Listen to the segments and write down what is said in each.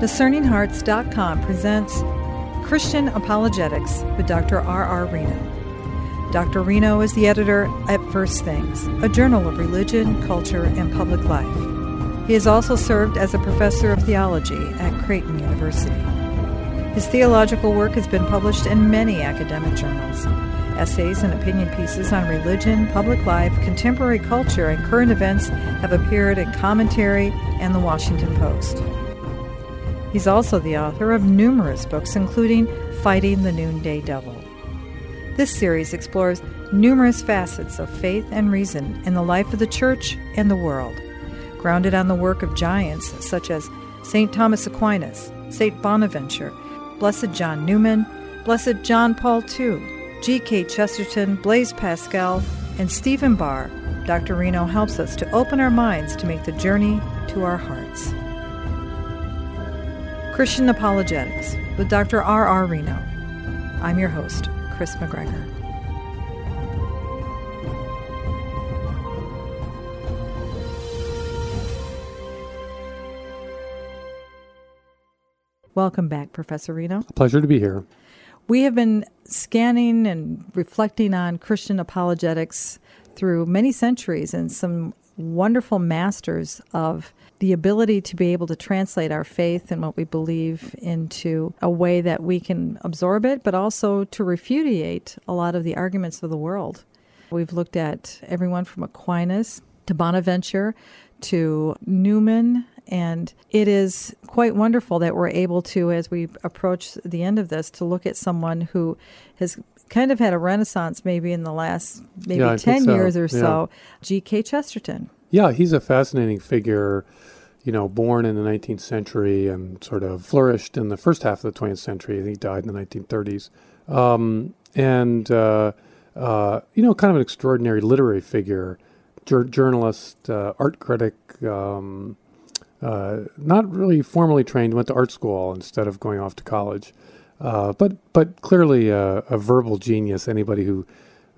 DiscerningHearts.com presents Christian Apologetics with Dr. R. R. Reno. Dr. Reno is the editor at First Things, a journal of religion, culture, and public life. He has also served as a professor of theology at Creighton University. His theological work has been published in many academic journals. Essays and opinion pieces on religion, public life, contemporary culture, and current events have appeared in Commentary and The Washington Post. He's also the author of numerous books, including Fighting the Noonday Devil. This series explores numerous facets of faith and reason in the life of the church and the world, grounded on the work of giants such as St. Thomas Aquinas, St. Bonaventure, Blessed John Newman, Blessed John Paul II, G.K. Chesterton, Blaise Pascal, and Stephen Barr. Dr. Reno helps us to open our minds to make the journey to our hearts. Christian Apologetics with Dr. R. R. Reno. I'm your host, Chris McGregor. Welcome back, Professor Reno. A pleasure to be here. We have been scanning and reflecting on Christian apologetics through many centuries and some wonderful masters of the ability to be able to translate our faith and what we believe into a way that we can absorb it, but also to repudiate a lot of the arguments of the world. We've looked at everyone from Aquinas to Bonaventure to Newman, and it is quite wonderful that we're able to, as we approach the end of this, to look at someone who has kind of had a renaissance maybe in the last maybe Yeah, 10 so. years or Yeah. so. G.K. Chesterton. Yeah, he's a fascinating figure, you know, born in the 19th century and sort of flourished in the first half of the 20th century. He died in the 1930s. Um, and, uh, uh, you know, kind of an extraordinary literary figure, jour- journalist, uh, art critic, um, uh, not really formally trained, went to art school instead of going off to college. Uh, but but clearly a, a verbal genius. Anybody who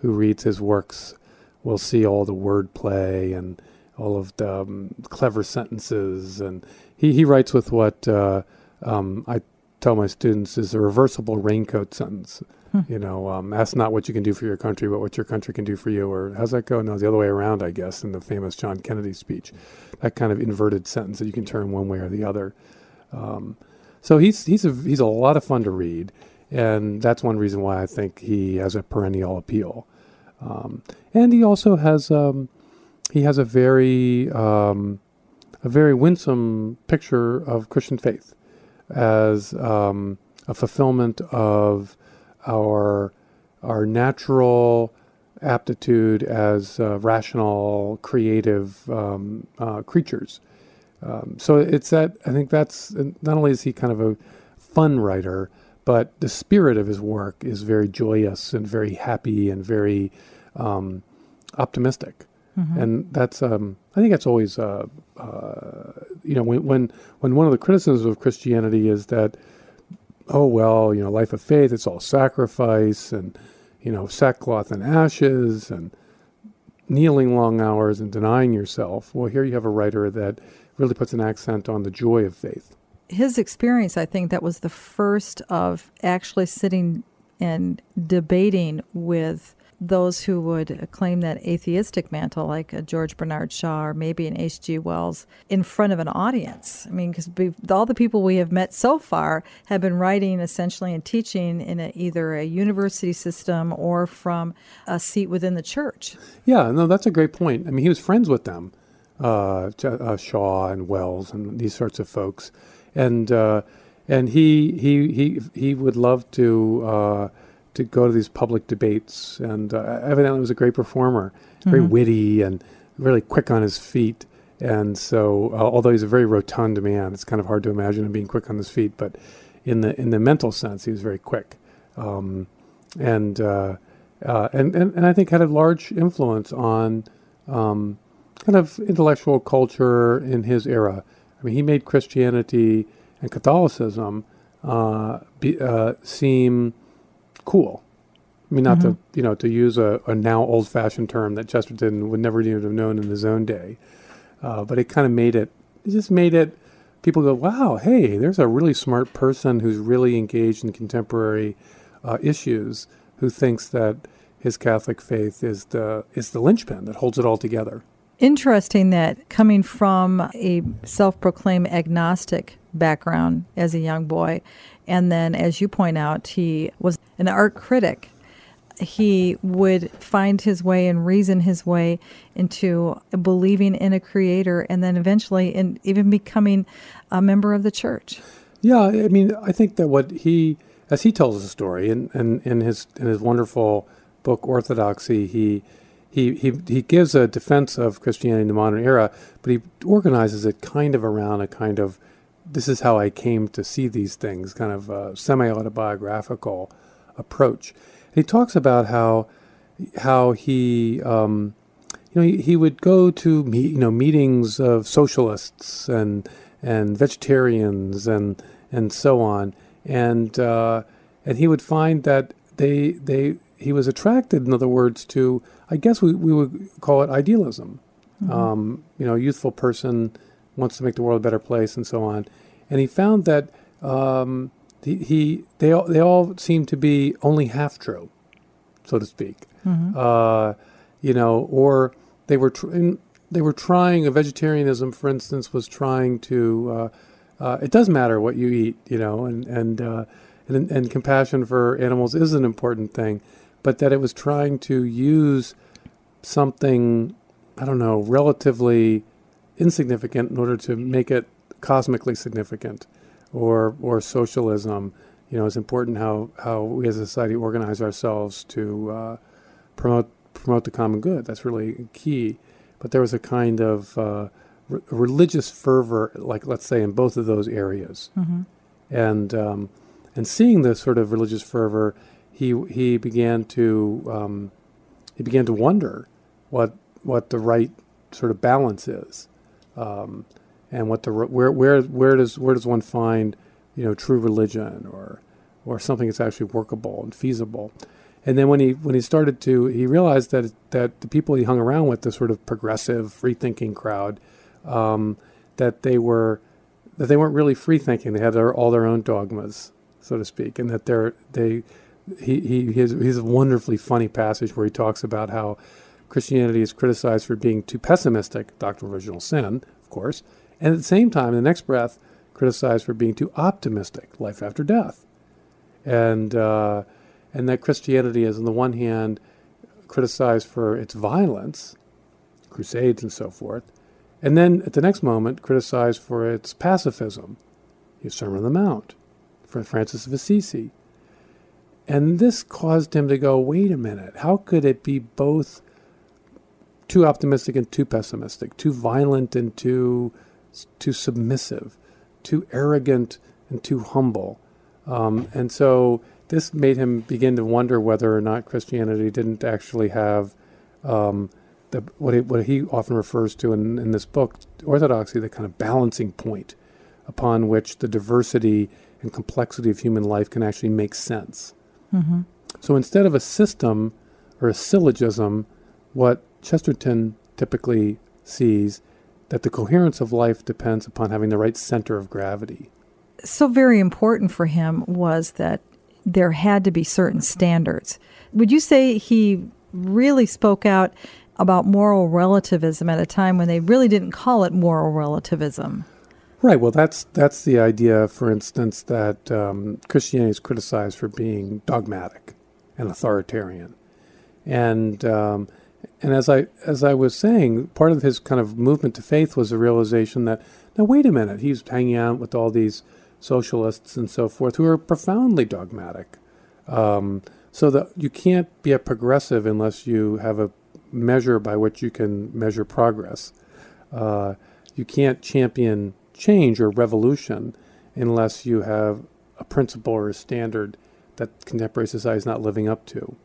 who reads his works will see all the wordplay and all of the um, clever sentences. And he, he writes with what uh, um, I tell my students is a reversible raincoat sentence. You know, um, ask not what you can do for your country, but what your country can do for you. Or how's that go? No, the other way around, I guess, in the famous John Kennedy speech. That kind of inverted sentence that you can turn one way or the other. Um, so he's he's a he's a lot of fun to read, and that's one reason why I think he has a perennial appeal. Um, and he also has um, he has a very um, a very winsome picture of Christian faith as um, a fulfillment of our our natural aptitude as uh, rational, creative um, uh, creatures. Um, so it's that I think that's not only is he kind of a fun writer, but the spirit of his work is very joyous and very happy and very um, optimistic. And that's um, I think that's always uh, uh, you know when, when when one of the criticisms of Christianity is that oh well you know life of faith it's all sacrifice and you know sackcloth and ashes and kneeling long hours and denying yourself. Well, here you have a writer that really puts an accent on the joy of faith. his experience, I think that was the first of actually sitting and debating with those who would claim that atheistic mantle, like a George Bernard Shaw or maybe an H.G. Wells, in front of an audience. I mean, because all the people we have met so far have been writing essentially and teaching in a, either a university system or from a seat within the church. Yeah, no, that's a great point. I mean, he was friends with them, uh, uh, Shaw and Wells and these sorts of folks, and uh, and he he he he would love to uh, to go to these public debates, and uh, evidently was a great performer, very witty and really quick on his feet. And so, uh, although he's a very rotund man, it's kind of hard to imagine him being quick on his feet. But in the in the mental sense, he was very quick, um, and, uh, uh, and and and I think had a large influence on um, kind of intellectual culture in his era. I mean, he made Christianity and Catholicism uh, be, uh, seem cool. I mean, not to you know to use a, a now old-fashioned term that Chesterton would never even have known in his own day, uh, but it kind of made it. It just made it people go, wow, hey, there's a really smart person who's really engaged in contemporary uh, issues who thinks that his Catholic faith is the is the linchpin that holds it all together. Interesting that coming from a self-proclaimed agnostic background as a young boy, and then, as you point out, he was an art critic. He would find his way and reason his way into believing in a creator, and then eventually, in even becoming a member of the church. Yeah, I mean, I think that what he, as he tells the story, and in, in, in, his in his wonderful book Orthodoxy, he he, he he gives a defense of Christianity in the modern era, but he organizes it kind of around a kind of this is how I came to see these things, kind of a semi autobiographical approach. He talks about how how he um, you know he, he would go to you know meetings of socialists and and vegetarians and and so on, and uh, and he would find that they they he was attracted, in other words, to I guess we, we would call it idealism. Mm-hmm. Um, you know, a youthful person wants to make the world a better place and so on. And he found that um, he, he they all, they all seem to be only half true, so to speak. Mm-hmm. Uh, you know, or they were tr- they were trying a vegetarianism, for instance, was trying to. Uh, uh, it does matter what you eat, you know, and and, uh, and and compassion for animals is an important thing, but that it was trying to use something, I don't know, relatively insignificant in order to make it cosmically significant, or or socialism. You know, it's important how, how we as a society organize ourselves to uh, promote promote the common good. That's really key. But there was a kind of uh, re- religious fervor, like let's say, in both of those areas, mm-hmm. and um, and seeing this sort of religious fervor, he he began to um, he began to wonder what what the right sort of balance is, um, and what the where where where does where does one find you know true religion or or something that's actually workable and feasible. And then when he when he started to he realized that that the people he hung around with, the sort of progressive, free thinking crowd, um, that they were that they weren't really free thinking. They had their, all their own dogmas, so to speak, and that they're they he he has, he has a wonderfully funny passage where he talks about how Christianity is criticized for being too pessimistic, doctrine of original sin, of course, and at the same time, in the next breath, criticized for being too optimistic, life after death, and uh, and that Christianity is, on the one hand, criticized for its violence, crusades and so forth, and then at the next moment, criticized for its pacifism, his Sermon on the Mount, for Francis of Assisi. And this caused him to go, wait a minute, how could it be both too optimistic and too pessimistic, too violent and too too submissive, too arrogant and too humble. Um, and so this made him begin to wonder whether or not Christianity didn't actually have um, the, what, he, what he often refers to in, in this book, orthodoxy, the kind of balancing point upon which the diversity and complexity of human life can actually make sense. Mm-hmm. So instead of a system or a syllogism, what Chesterton typically sees that the coherence of life depends upon having the right center of gravity. So, very important for him was that there had to be certain standards. Would you say he really spoke out about moral relativism at a time when they really didn't call it moral relativism? Right. Well, that's that's the idea, for instance, that um, Christianity is criticized for being dogmatic and authoritarian, and um, and as I as I was saying, part of his kind of movement to faith was the realization that now wait a minute, he's hanging out with all these socialists and so forth who are profoundly dogmatic. Um, so that you can't be a progressive unless you have a measure by which you can measure progress. Uh, you can't champion change or revolution unless you have a principle or a standard that contemporary society is not living up to.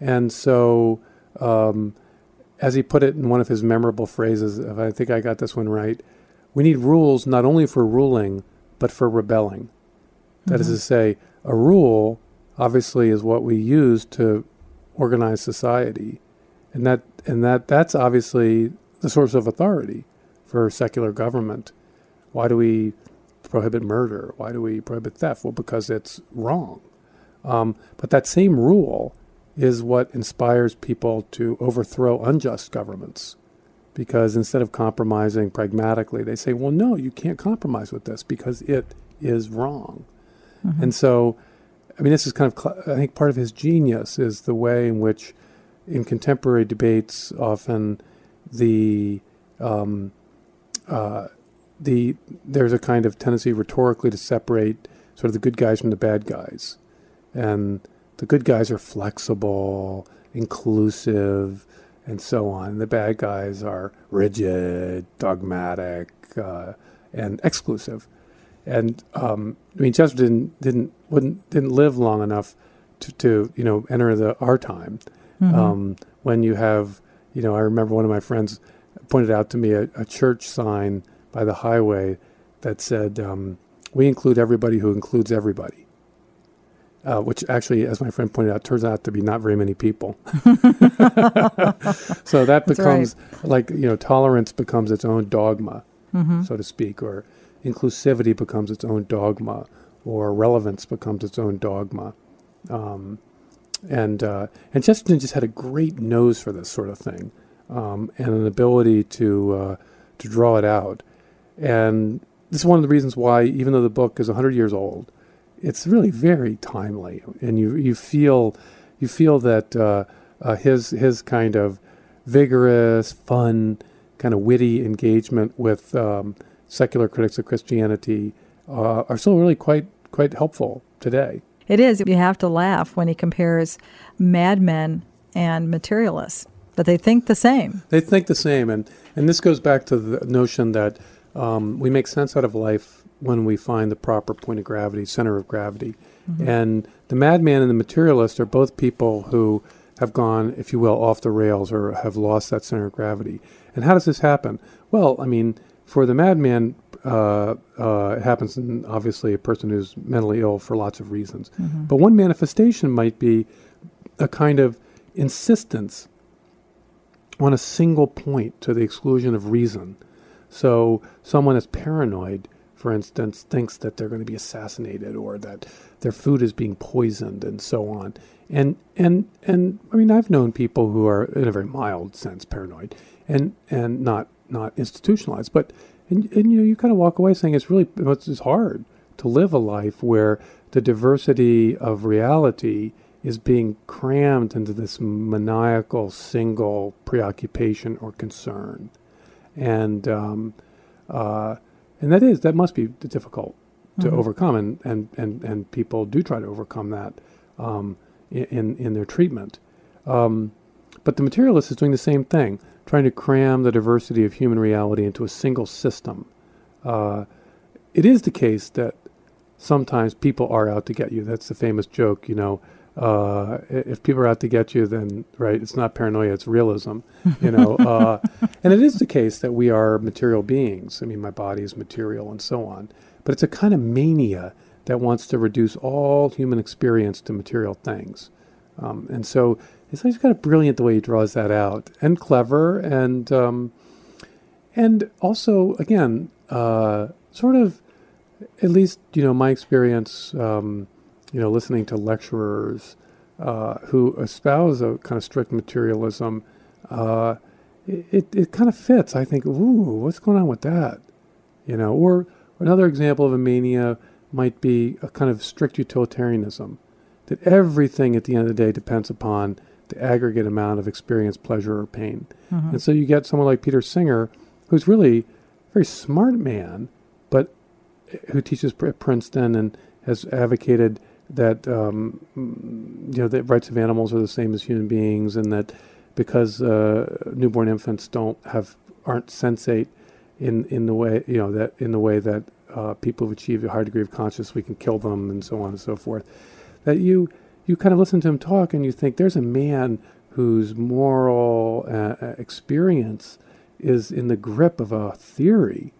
And so um, as he put it in one of his memorable phrases, if I think I got this one right, we need rules not only for ruling, but for rebelling. That mm-hmm. is to say, a rule obviously is what we use to organize society. And that and that that's obviously the source of authority for secular government. Why do we prohibit murder? Why do we prohibit theft? Well, because it's wrong. Um, but that same rule is what inspires people to overthrow unjust governments. Because instead of compromising pragmatically, they say, well, no, you can't compromise with this because it is wrong. Mm-hmm. And so, I mean, this is kind of, I think part of his genius is the way in which, in contemporary debates, often the, um, uh, the there's a kind of tendency rhetorically to separate sort of the good guys from the bad guys, and the good guys are flexible, inclusive, and so on. The bad guys are rigid, dogmatic, uh, and exclusive. And um, I mean, Chesterton didn't wouldn't didn't live long enough to, to you know enter the our time. Mm-hmm. Um, when you have you know, I remember one of my friends pointed out to me a, a church sign by the highway that said, um, "We include everybody who includes everybody." Uh, which actually, as my friend pointed out, turns out to be not very many people. so that becomes right. like you know, tolerance becomes its own dogma, mm-hmm. so to speak, or inclusivity becomes its own dogma, or relevance becomes its own dogma. Um, and uh, and Chesterton just had a great nose for this sort of thing, um, and an ability to uh, to draw it out. And this is one of the reasons why, even though the book is 100 years old, it's really very timely. And you, you feel you feel that uh, uh, his his kind of vigorous, fun, kind of witty engagement with um, secular critics of Christianity uh, are still really quite quite helpful today. It is. You have to laugh when he compares madmen and materialists. That they think the same. They think the same, and and this goes back to the notion that um, we make sense out of life when we find the proper point of gravity, center of gravity. Mm-hmm. And the madman and the materialist are both people who have gone, if you will, off the rails or have lost that center of gravity. And how does this happen? Well, I mean, for the madman, uh, uh, it happens in obviously a person who's mentally ill for lots of reasons. Mm-hmm. But one manifestation might be a kind of insistence on a single point to the exclusion of reason. So someone is paranoid, for instance, thinks that they're going to be assassinated or that their food is being poisoned and so on. And and and I mean, I've known people who are in a very mild sense paranoid and and not not institutionalized, but and, and you know you kind of walk away saying it's really it's hard to live a life where the diversity of reality is being crammed into this maniacal single preoccupation or concern and um, uh, and that is that must be difficult to mm-hmm. overcome, and, and, and, and people do try to overcome that um, in in their treatment. Um, but the materialist is doing the same thing, trying to cram the diversity of human reality into a single system. Uh, it is the case that sometimes people are out to get you. That's the famous joke, you know uh, if people are out to get you, then right, it's not paranoia, it's realism, you know. uh, and it is the case that we are material beings. I mean, my body is material and so on. But it's a kind of mania that wants to reduce all human experience to material things. Um, and so it's kind of brilliant the way he draws that out, and clever, and um, and also again, uh, sort of, at least you know, my experience. Um, you know, listening to lecturers uh, who espouse a kind of strict materialism, uh, it, it kind of fits. I think, ooh, what's going on with that? You know, or another example of a mania might be a kind of strict utilitarianism, that everything at the end of the day depends upon the aggregate amount of experience, pleasure, or pain. Mm-hmm. And so you get someone like Peter Singer, who's really a very smart man, but who teaches at Princeton and has advocated that um, you know the rights of animals are the same as human beings, and that because uh, newborn infants don't have aren't sensate in in the way you know that in the way that uh, people who've achieved a high degree of consciousness we can kill them and so on and so forth. That you you kind of listen to him talk and you think there's a man whose moral uh, uh experience is in the grip of a theory,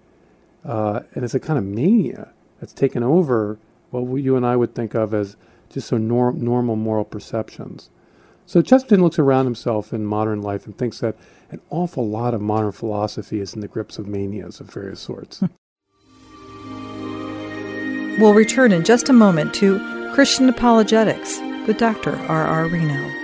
uh, and it's a kind of mania that's taken over what you and I would think of as just so nor- normal moral perceptions. So Chesterton looks around himself in modern life and thinks that an awful lot of modern philosophy is in the grips of manias of various sorts. We'll return in just a moment to Christian Apologetics with Dr. R. R. Reno.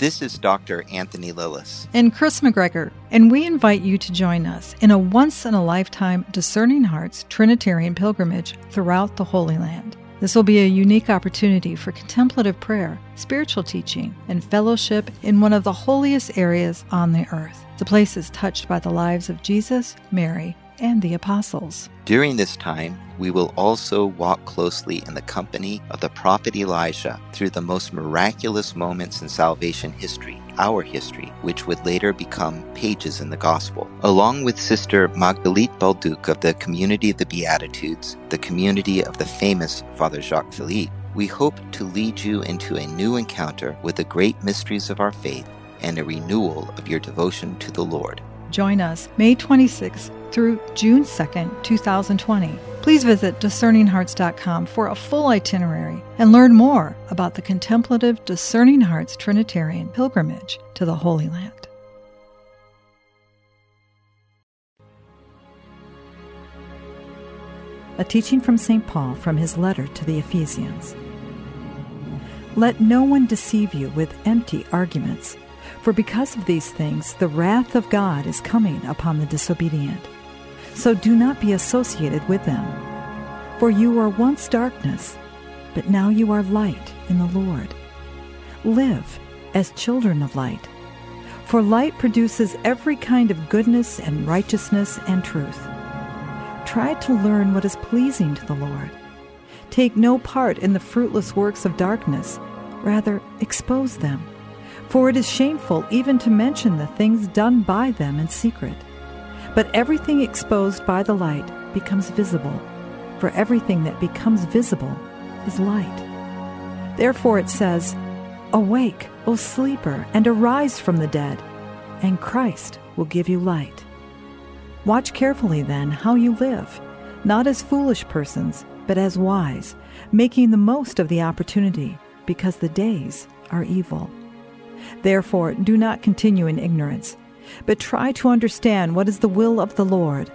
This is Dr. Anthony Lilles. And Chris McGregor, and we invite you to join us in a once in a lifetime Discerning Hearts Trinitarian pilgrimage throughout the Holy Land. This will be a unique opportunity for contemplative prayer, spiritual teaching, and fellowship in one of the holiest areas on the earth. The place is touched by the lives of Jesus, Mary, and the apostles. During this time, we will also walk closely in the company of the prophet Elijah through the most miraculous moments in salvation history, our history, which would later become pages in the gospel. Along with Sister Magdalite Balduc of the Community of the Beatitudes, the community of the famous Father Jacques Philippe, we hope to lead you into a new encounter with the great mysteries of our faith and a renewal of your devotion to the Lord. Join us May 26th through June 2nd, 2020. Please visit discerninghearts.com for a full itinerary and learn more about the contemplative Discerning Hearts Trinitarian pilgrimage to the Holy Land. A teaching from St. Paul from his letter to the Ephesians. Let no one deceive you with empty arguments, for because of these things the wrath of God is coming upon the disobedient. So do not be associated with them. For you were once darkness, but now you are light in the Lord. Live as children of light. For light produces every kind of goodness and righteousness and truth. Try to learn what is pleasing to the Lord. Take no part in the fruitless works of darkness, rather, expose them. For it is shameful even to mention the things done by them in secret. But everything exposed by the light becomes visible, for everything that becomes visible is light. Therefore it says, Awake, O sleeper, and arise from the dead, and Christ will give you light. Watch carefully then how you live, not as foolish persons, but as wise, making the most of the opportunity, because the days are evil. Therefore, do not continue in ignorance but try to understand what is the will of the Lord.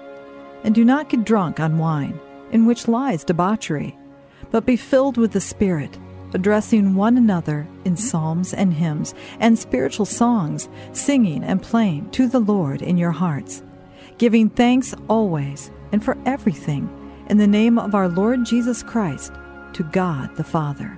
And do not get drunk on wine, in which lies debauchery, but be filled with the Spirit, addressing one another in psalms and hymns and spiritual songs, singing and playing to the Lord in your hearts, giving thanks always and for everything in the name of our Lord Jesus Christ to God the Father.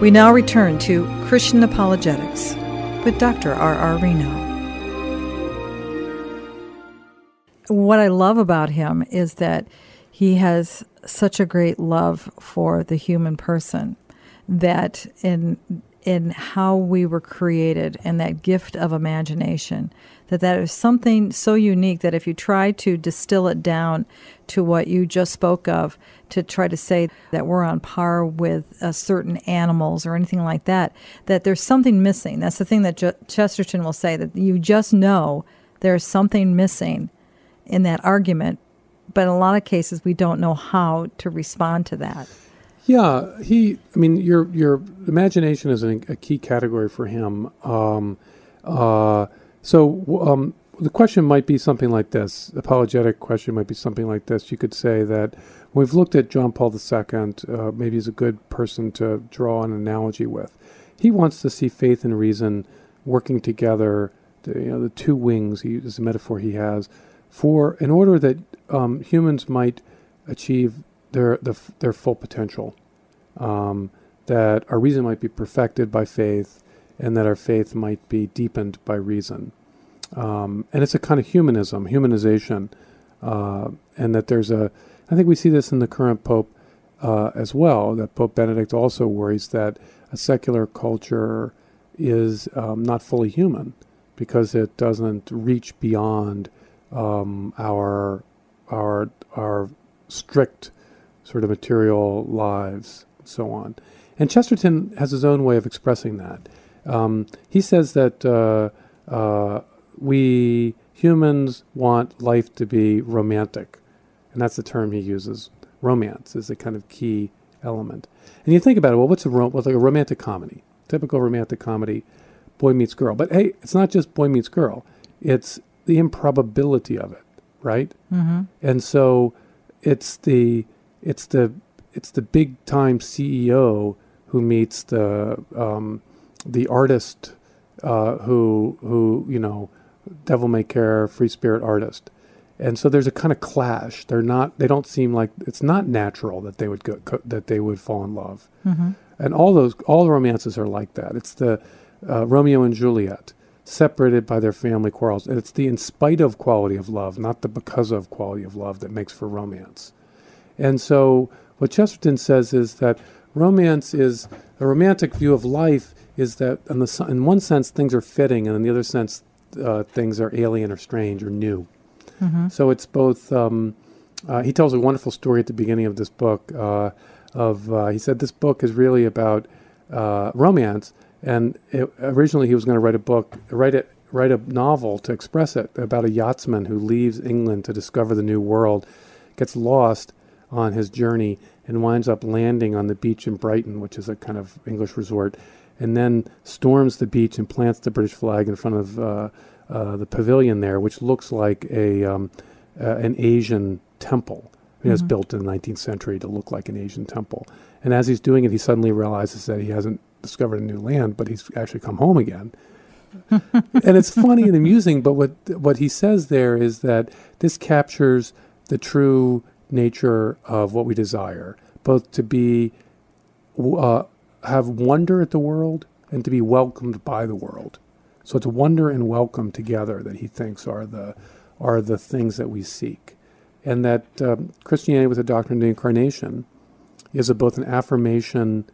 We now return to Christian Apologetics with Dr. R. R. Reno. What I love about him is that he has such a great love for the human person that in in how we were created and that gift of imagination that that is something so unique that if you try to distill it down to what you just spoke of to try to say that we're on par with uh, certain animals or anything like that that there's something missing that's the thing that Je- chesterton will say that you just know there's something missing in that argument but in a lot of cases we don't know how to respond to that yeah, he. I mean, your your imagination is a, a key category for him. Um, uh, so um, the question might be something like this. Apologetic question might be something like this. You could say that we've looked at John Paul II. Uh, maybe he's a good person to draw an analogy with. He wants to see faith and reason working together. The, you know, the two wings he, is a metaphor he has for in order that um, humans might achieve their the, their full potential. Um, that our reason might be perfected by faith, and that our faith might be deepened by reason. Um, and it's a kind of humanism, humanization, uh, and that there's a. I think we see this in the current pope uh, as well. That Pope Benedict also worries that a secular culture is um, not fully human because it doesn't reach beyond um, our our our strict sort of material lives, and so on. And Chesterton has his own way of expressing that. Um, he says that uh, uh, we humans want life to be romantic, and that's the term he uses. Romance is a kind of key element. And you think about it. Well, what's a rom- what's like a romantic comedy? Typical romantic comedy, boy meets girl. But hey, it's not just boy meets girl. It's the improbability of it, right? Mm-hmm. And so it's the it's the it's the big time CEO who meets the um, the artist uh, who who you know devil may care free spirit artist. And so there's a kind of clash. They're not they don't seem like it's not natural that they would go that they would fall in love. Mm-hmm. and all those all the romances are like that. It's the uh, romeo and juliet separated by their family quarrels. And it's the in spite of quality of love not the because of quality of love that makes for romance. And so what chesterton says is that romance is a romantic view of life is that in, the, in one sense things are fitting and in the other sense uh, things are alien or strange or new Mm-hmm. so it's both. Um, uh, he tells a wonderful story at the beginning of this book. Uh, of uh, he said this book is really about uh, romance, and it, originally he was going to write a book, write it, write a novel to express it about a yachtsman who leaves England to discover the new world, gets lost on his journey, and winds up landing on the beach in Brighton, which is a kind of English resort, and then storms the beach and plants the British flag in front of uh, uh, the pavilion there, which looks like a um, uh, an Asian temple. It It's Mhm. built in the 19th century to look like an Asian temple. And as he's doing it, he suddenly realizes that he hasn't discovered a new land, but he's actually come home again. and it's funny and amusing, but what what he says there is that this captures the true nature of what we desire, both to be uh, have wonder at the world and to be welcomed by the world. So it's wonder and welcome together that he thinks are the are the things that we seek, and that um, Christianity with the doctrine of the incarnation is a, both an affirmation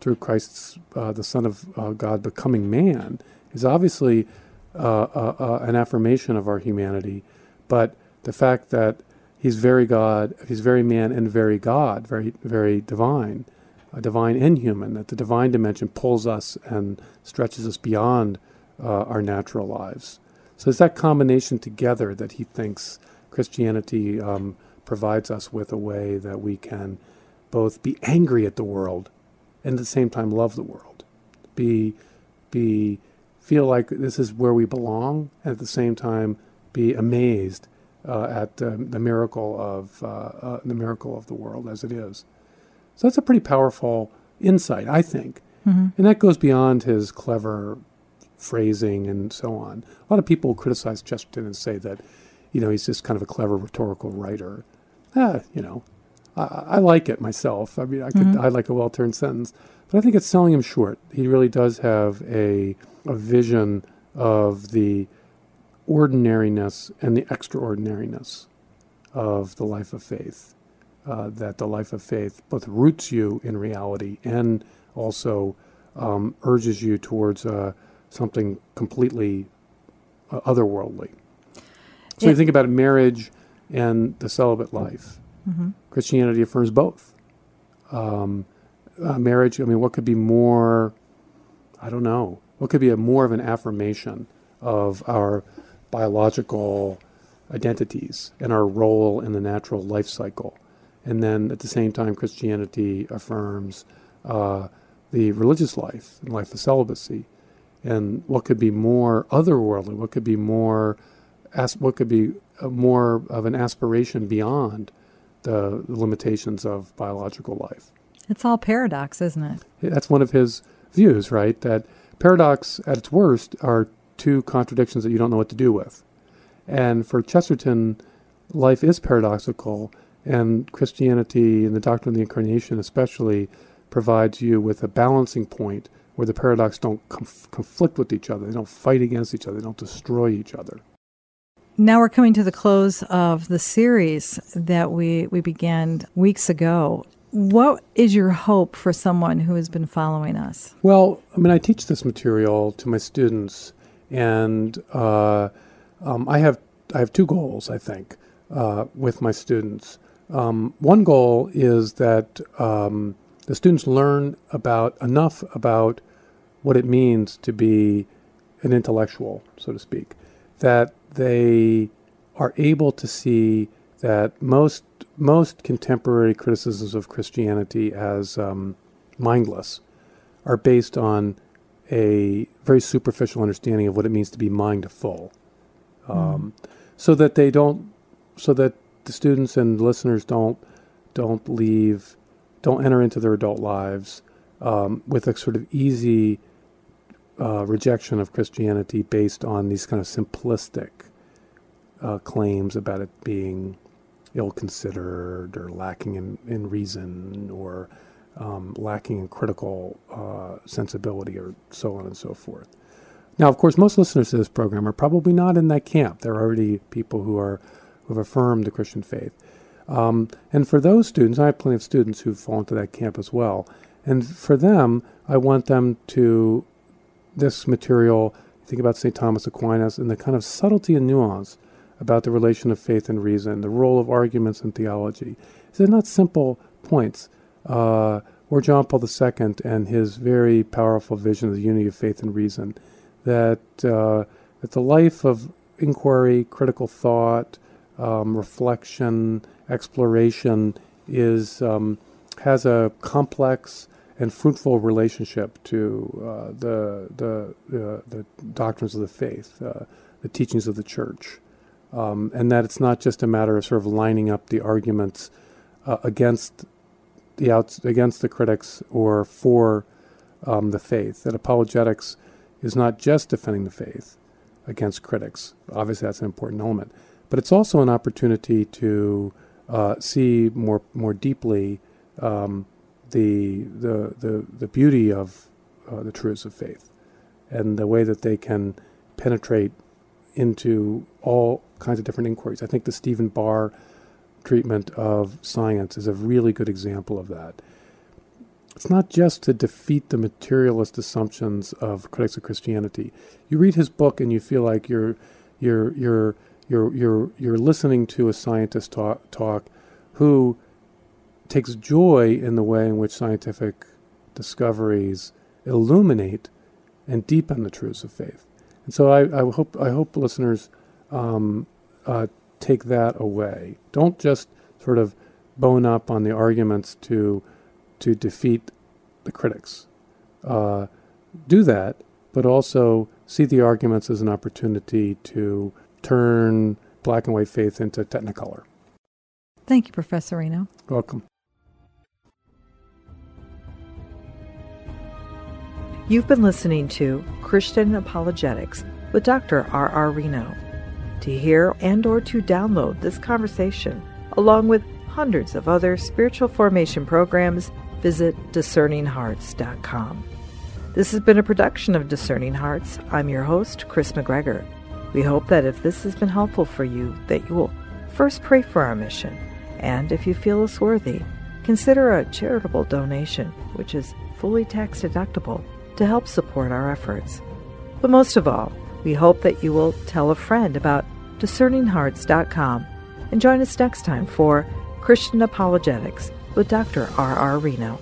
through Christ's uh, the Son of uh, God becoming man is obviously uh, uh, uh, an affirmation of our humanity, but the fact that he's very God, he's very man and very God, very very divine, divine and human. That the divine dimension pulls us and stretches us beyond uh, our natural lives. So it's that combination together that he thinks Christianity um, provides us with a way that we can both be angry at the world and at the same time love the world. Be be feel like this is where we belong, and at the same time be amazed uh, at um, the miracle of uh, uh, the miracle of the world as it is. So that's a pretty powerful insight, I think, Mm-hmm. and that goes beyond his clever phrasing and so on. A lot of people criticize Chesterton and say that, you know, he's just kind of a clever rhetorical writer. Ah, you know, I, I like it myself. I mean, I could Mhm. I like a well-turned sentence, but I think it's selling him short. He really does have a a vision of the ordinariness and the extraordinariness of the life of faith. Uh, that the life of faith both roots you in reality and also um, urges you towards uh, something completely uh, otherworldly. So you think about marriage and the celibate life. Mm-hmm. Christianity affirms both. Um, uh, marriage, I mean, what could be more, I don't know, what could be a more of an affirmation of our biological identities and our role in the natural life cycle? And then at the same time, Christianity affirms uh, the religious life and life of celibacy. And what could be more otherworldly? What could be more, as, what could be uh, more of an aspiration beyond the limitations of biological life? It's all paradox, isn't it? That's one of his views, right? That Paradox, at its worst, are two contradictions that you don't know what to do with. And for Chesterton, life is paradoxical, and Christianity and the doctrine of the incarnation, especially, provides you with a balancing point where the paradox don't conf- conflict with each other, they don't fight against each other, they don't destroy each other. Now we're coming to the close of the series that we, we began weeks ago. What is your hope for someone who has been following us? Well, I mean, I teach this material to my students, and uh, um, I have I have two goals. I think uh, with my students. Um, one goal is that um, the students learn about enough about what it means to be an intellectual, so to speak, that they are able to see that most most contemporary criticisms of Christianity as um, mindless are based on a very superficial understanding of what it means to be mindful, um, mm. so that they don't, so that the students and listeners don't don't leave, don't enter into their adult lives um, with a sort of easy uh, rejection of Christianity based on these kind of simplistic uh, claims about it being ill considered or lacking in, in reason or um, lacking in critical uh, sensibility or so on and so forth. Now, of course, most listeners to this program are probably not in that camp. There are already people who are who have affirmed the Christian faith. Um, and for those students, I have plenty of students who fall into that camp as well. And for them, I want them to this material, think about St. Thomas Aquinas and the kind of subtlety and nuance about the relation of faith and reason, the role of arguments in theology. They're not simple points. Uh, or John Paul II and his very powerful vision of the unity of faith and reason, that uh, that the life of inquiry, critical thought, um, reflection, exploration is um, has a complex and fruitful relationship to uh, the, the, uh, the doctrines of the faith, uh, the teachings of the church um, and that it's not just a matter of sort of lining up the arguments uh, against the outs- against the critics or for um, the faith. That apologetics is not just defending the faith against critics. Obviously, that's an important element, but it's also an opportunity to uh, see more more deeply um, the, the the the beauty of uh, the truths of faith and the way that they can penetrate into all kinds of different inquiries. I think the Stephen Barr treatment of science is a really good example of that. It's not just to defeat the materialist assumptions of critics of Christianity. You read his book and you feel like you're you're you're you're you're you're listening to a scientist talk, talk who takes joy in the way in which scientific discoveries illuminate and deepen the truths of faith. And so I, I hope I hope listeners um, uh, take that away. Don't just sort of bone up on the arguments to to defeat the critics. Uh, do that, but also see the arguments as an opportunity to turn black and white faith into technicolor. Thank you, Professor Reno. Welcome. You've been listening to Christian Apologetics with Dr. R. R. Reno. To hear and or to download this conversation, along with hundreds of other spiritual formation programs, visit discerninghearts.com. This has been a production of Discerning Hearts. I'm your host, Chris McGregor. We hope that if this has been helpful for you, that you will first pray for our mission, and if you feel us worthy, consider a charitable donation, which is fully tax deductible to help support our efforts. But most of all, we hope that you will tell a friend about discerninghearts.com and join us next time for Christian Apologetics with Dr. R. R. Reno.